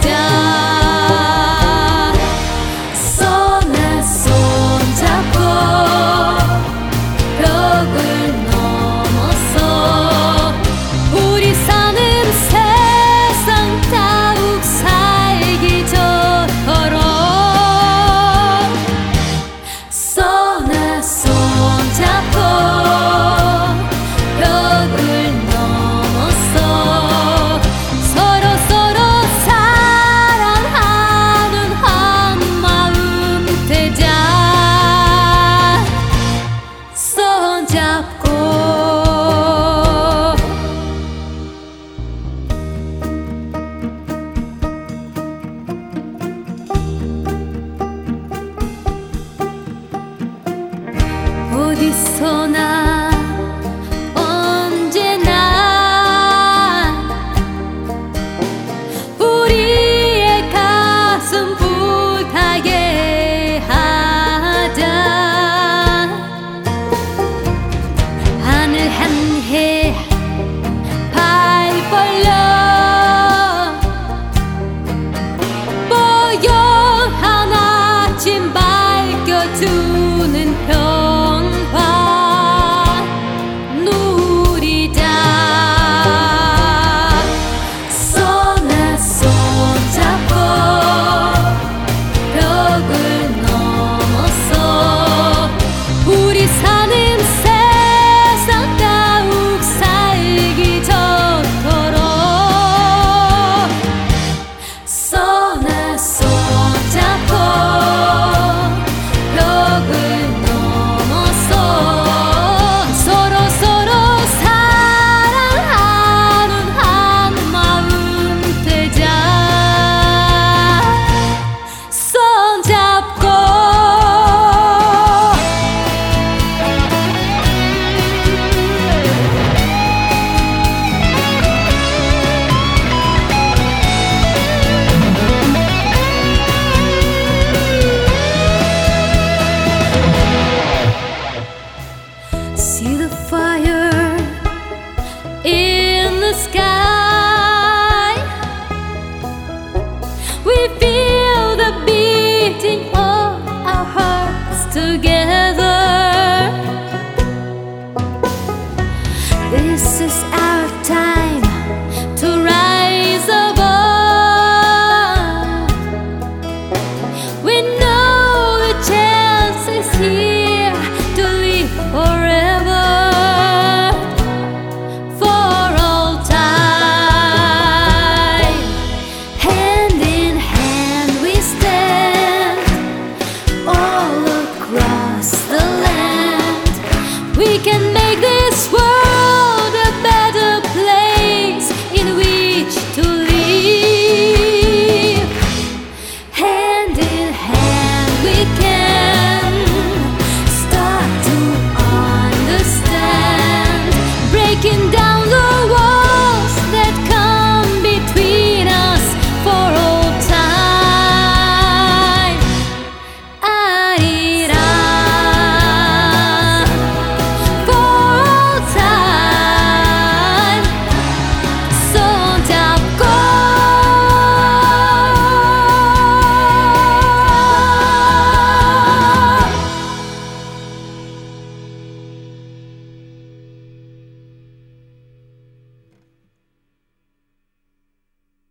家。Together.